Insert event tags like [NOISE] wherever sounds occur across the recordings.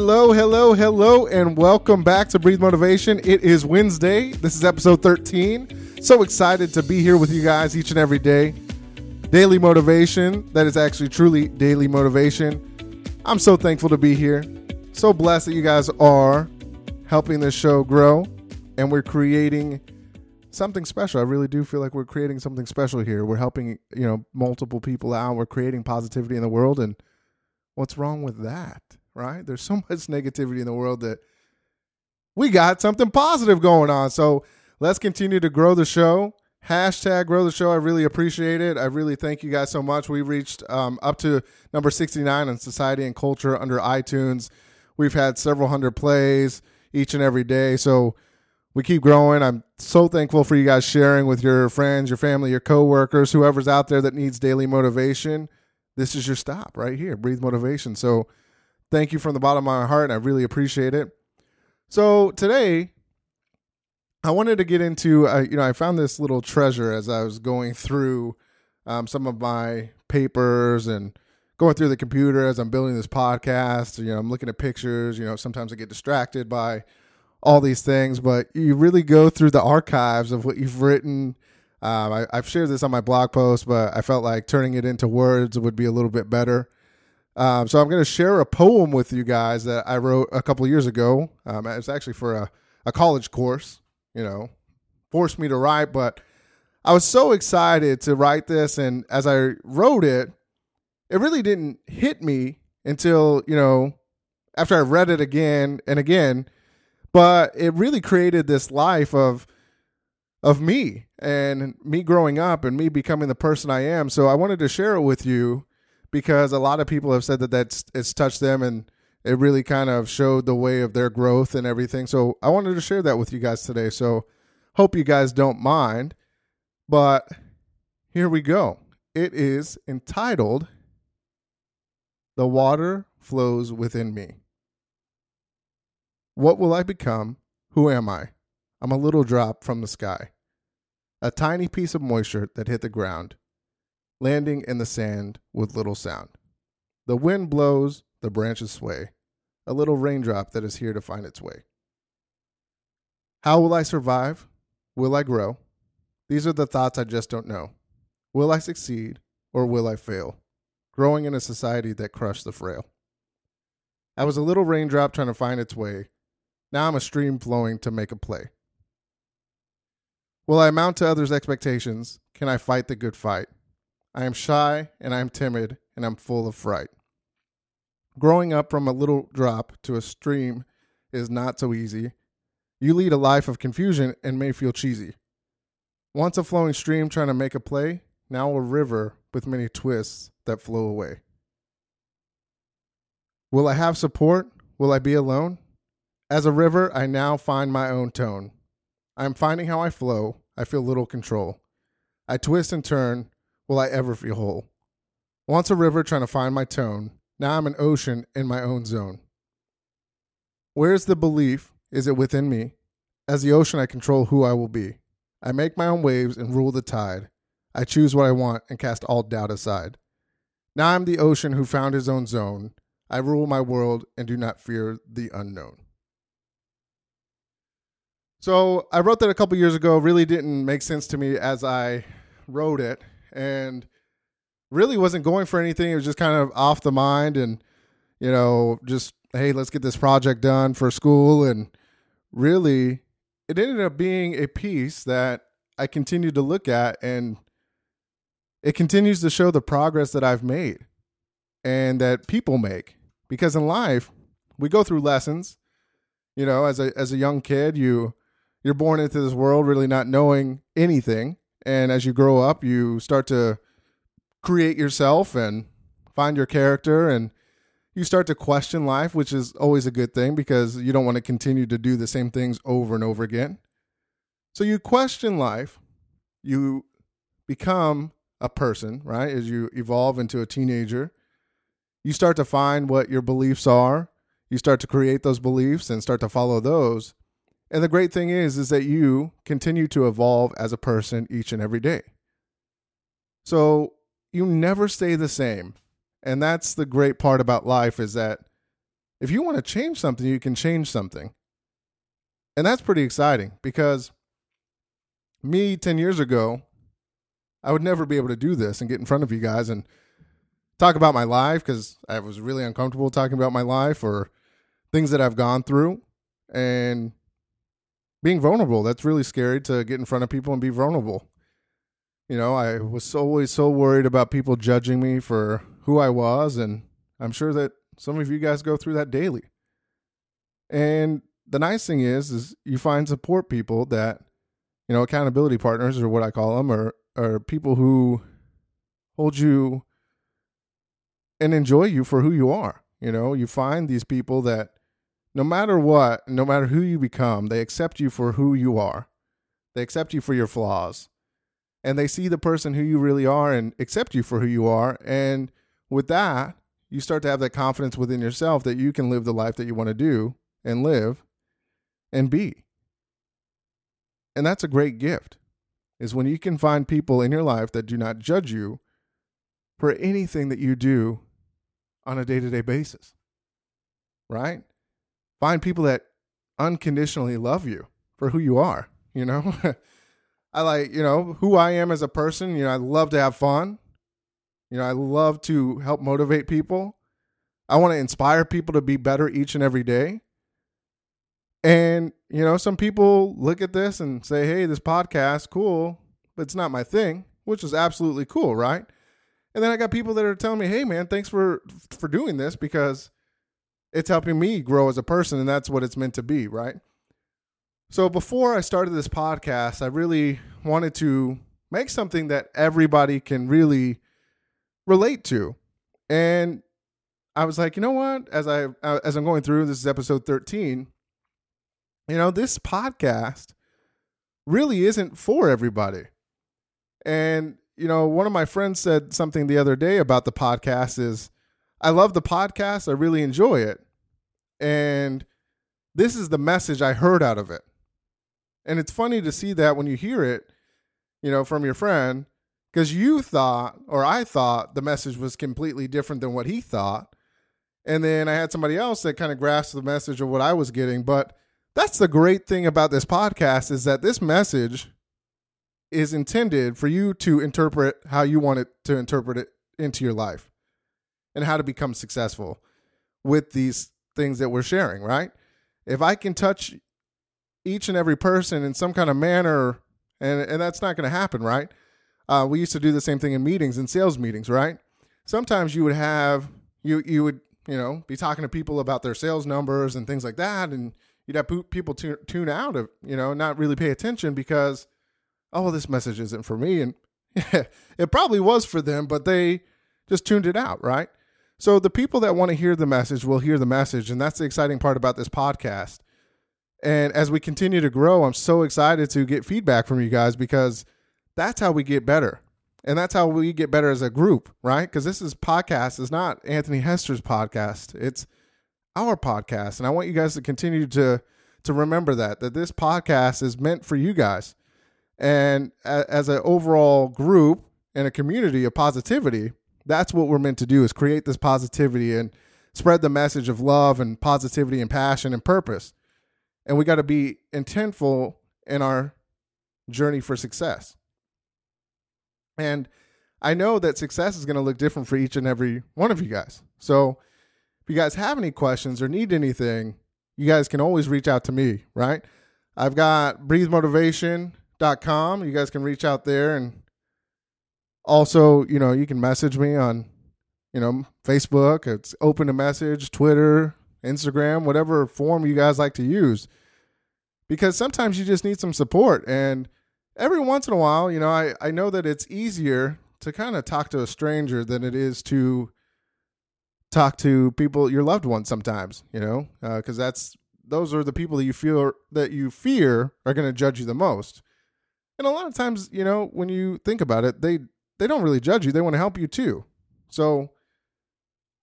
Hello, hello, hello, and welcome back to Breathe Motivation. It is Wednesday. This is episode 13. So excited to be here with you guys each and every day. Daily motivation, that is actually truly daily motivation. I'm so thankful to be here. So blessed that you guys are helping this show grow and we're creating something special. I really do feel like we're creating something special here. We're helping, you know, multiple people out. We're creating positivity in the world and what's wrong with that? Right? There's so [LAUGHS] much negativity in the world that we got something positive going on. So let's continue to grow the show. Hashtag grow the show. I really appreciate it. I really thank you guys so much. We reached um, up to number 69 on Society and Culture under iTunes. We've had several hundred plays each and every day. So we keep growing. I'm so thankful for you guys sharing with your friends, your family, your coworkers, whoever's out there that needs daily motivation. This is your stop right here, Breathe Motivation. So Thank you from the bottom of my heart. I really appreciate it. So today, I wanted to get into, uh, you know, I found this little treasure as I was going through um, some of my papers and going through the computer as I'm building this podcast. You know, I'm looking at pictures. You know, sometimes I get distracted by all these things, but you really go through the archives of what you've written. Um, I, I've shared this on my blog post, but I felt like turning it into words would be a little bit better. Um, so I'm going to share a poem with you guys that I wrote a couple years ago. Um, it's actually for a, a college course, you know, forced me to write, but I was so excited to write this. And as I wrote it, it really didn't hit me until, you know, after I read it again and again. But it really created this life of of me and me growing up and me becoming the person I am. So I wanted to share it with you because a lot of people have said that that's it's touched them and it really kind of showed the way of their growth and everything. So I wanted to share that with you guys today. So hope you guys don't mind. But here we go. It is entitled The Water Flows Within Me. What will I become? Who am I? I'm a little drop from the sky, a tiny piece of moisture that hit the ground landing in the sand with little sound. The wind blows, the branches sway, a little raindrop that is here to find its way. How will I survive? Will I grow? These are the thoughts I just don't know. Will I succeed or will I fail? Growing in a society that crushed the frail. I was a little raindrop trying to find its way. Now I'm a stream flowing to make a play. Will I amount to others' expectations? Can I fight the good fight? I am shy and I am timid and I'm full of fright. Growing up from a little drop to a stream is not so easy. You lead a life of confusion and may feel cheesy. Once a flowing stream trying to make a play, now a river with many twists that flow away. Will I have support? Will I be alone? As a river, I now find my own tone. I am finding how I flow. I feel little control. I twist and turn, will I ever feel whole. Once a river trying to find my tone, now I'm an ocean in my own zone. Where's the belief? Is it within me? As the ocean, I control who I will be. I make my own waves and rule the tide. I choose what I want and cast all doubt aside. Now I'm the ocean who found his own zone. I rule my world and do not fear the unknown. So I wrote that a couple years ago. Really didn't make sense to me as I wrote it and really wasn't going for anything. It was just kind of off the mind and, you know, just, hey, let's get this project done for school. And really, it ended up being a piece that I continued to look at and it continues to show the progress that I've made and that people make. Because in life, we go through lessons. You know, as a as a young kid, you you're born into this world really not knowing anything and as you grow up, you start to create yourself and find your character and you start to question life, which is always a good thing because you don't want to continue to do the same things over and over again. So you question life, you become a person, right? As you evolve into a teenager, you start to find what your beliefs are. You start to create those beliefs and start to follow those. And the great thing is is that you continue to evolve as a person each and every day. So you never stay the same. And that's the great part about life is that if you want to change something, you can change something. And that's pretty exciting because me 10 years ago, I would never be able to do this and get in front of you guys and talk about my life because I was really uncomfortable talking about my life or things that I've gone through and being vulnerable. That's really scary to get in front of people and be vulnerable. You know, I was always so worried about people judging me for who I was, and I'm sure that some of you guys go through that daily. And the nice thing is, is you find support people that, you know, accountability partners or what I call them, are are people who hold you and enjoy you for who you are. You know, you find these people that no matter what, no matter who you become, they accept you for who you are. They accept you for your flaws. And they see the person who you really are and accept you for who you are. And with that, you start to have that confidence within yourself that you can live the life that you want to do and live and be. And that's a great gift. Is when you can find people in your life that do not judge you for anything that you do on a day-to-day basis. Right? Find people that unconditionally love you for who you are, you know? [LAUGHS] I like, you know, who I am as a person, you know, I love to have fun. You know, I love to help motivate people. I want to inspire people to be better each and every day. And, you know, some people look at this and say, hey, this podcast, cool, but it's not my thing, which is absolutely cool, right? And then I got people that are telling me, hey, man, thanks for for doing this because it's helping me grow as a person, and that's what it's meant to be, right? So before I started this podcast, I really wanted to make something that everybody can really relate to. And I was like, you know what? As I uh, as I'm going through, this is episode 13. You know, this podcast really isn't for everybody. And you know, one of my friends said something the other day about the podcast is I love the podcast, I really enjoy it. And this is the message I heard out of it. And it's funny to see that when you hear it, you know, from your friend because you thought, or I thought, the message was completely different than what he thought. And then I had somebody else that kind of grasped the message of what I was getting. But that's the great thing about this podcast is that this message is intended for you to interpret how you want it to interpret it into your life and how to become successful with these things that we're sharing, right? If I can touch each and every person in some kind of manner, and, and that's not going to happen, right? Uh, we used to do the same thing in meetings, in sales meetings, right? Sometimes you would have you you would you know be talking to people about their sales numbers and things like that, and you'd have people tune tune out of you know not really pay attention because oh this message isn't for me, and [LAUGHS] it probably was for them, but they just tuned it out, right? So the people that want to hear the message will hear the message, and that's the exciting part about this podcast. And as we continue to grow, I'm so excited to get feedback from you guys because that's how we get better. And that's how we get better as a group, right? Because this is podcast is not Anthony Hester's podcast. It's our podcast. And I want you guys to continue to to remember that that this podcast is meant for you guys. And as an overall group and a community of positivity, that's what we're meant to do is create this positivity and spread the message of love and positivity and passion and purpose. And we got to be intentful in our journey for success. And I know that success is going to look different for each and every one of you guys. So if you guys have any questions or need anything, you guys can always reach out to me, right? I've got breathemotivation.com. You guys can reach out there and also, you know, you can message me on, you know, Facebook. It's open to message, Twitter, Instagram, whatever form you guys like to use. Because sometimes you just need some support and every once in a while, you know, I, I know that it's easier to kind of talk to a stranger than it is to talk to people, your loved ones sometimes, you know, because uh, that's, those are the people that you feel that you fear are going to judge you the most. And a lot of times, you know, when you think about it, they, they don't really judge you. They want to help you too. So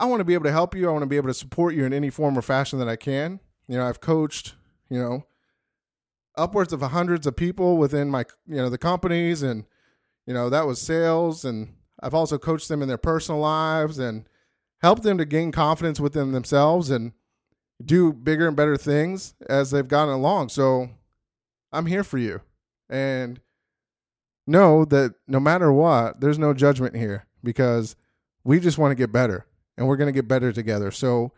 I want to be able to help you. I want to be able to support you in any form or fashion that I can. You know, I've coached, you know, upwards of hundreds of people within my you know the companies and you know that was sales and I've also coached them in their personal lives and helped them to gain confidence within themselves and do bigger and better things as they've gotten along. So I'm here for you. And know that no matter what, there's no judgment here because we just want to get better and we're going to get better together. So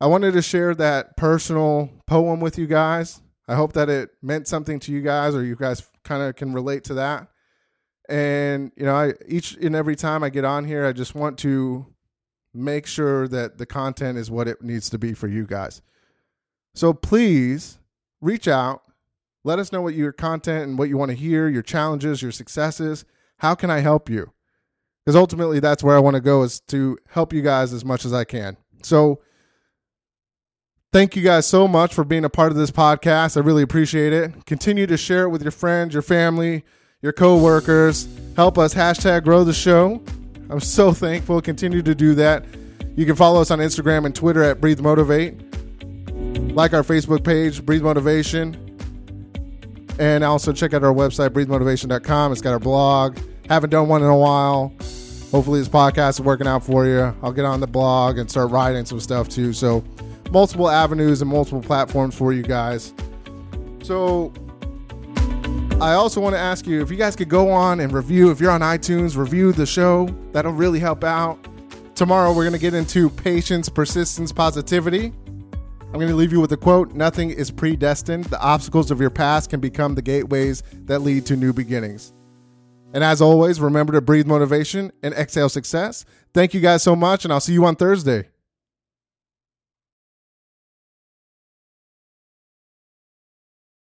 I wanted to share that personal poem with you guys. I hope that it meant something to you guys or you guys kind of can relate to that. And you know, I each and every time I get on here, I just want to make sure that the content is what it needs to be for you guys. So please reach out, let us know what your content and what you want to hear, your challenges, your successes. How can I help you? Because ultimately, that's where I want to go is to help you guys as much as I can. So, thank you guys so much for being a part of this podcast. I really appreciate it. Continue to share it with your friends, your family, your coworkers. Help us hashtag grow the show. I'm so [LAUGHS] thankful. Continue to do that. You can follow us on Instagram and Twitter at Breathe Motivate. Like our Facebook page, Breathe Motivation. And also check out our website, breathemotivation.com. It's got our blog. Haven't done one in a while. Hopefully, this podcast is working out for you. I'll get on the blog and start writing some stuff too. So, multiple avenues and multiple platforms for you guys. So, I also want to ask you if you guys could go on and review, if you're on iTunes, review the show. That'll really help out. Tomorrow, we're going to get into patience, persistence, positivity. I'm going to leave you with a quote Nothing is predestined. The obstacles of your past can become the gateways that lead to new beginnings. And as always, remember to breathe motivation and exhale success. Thank you guys so much, and I'll see you on Thursday.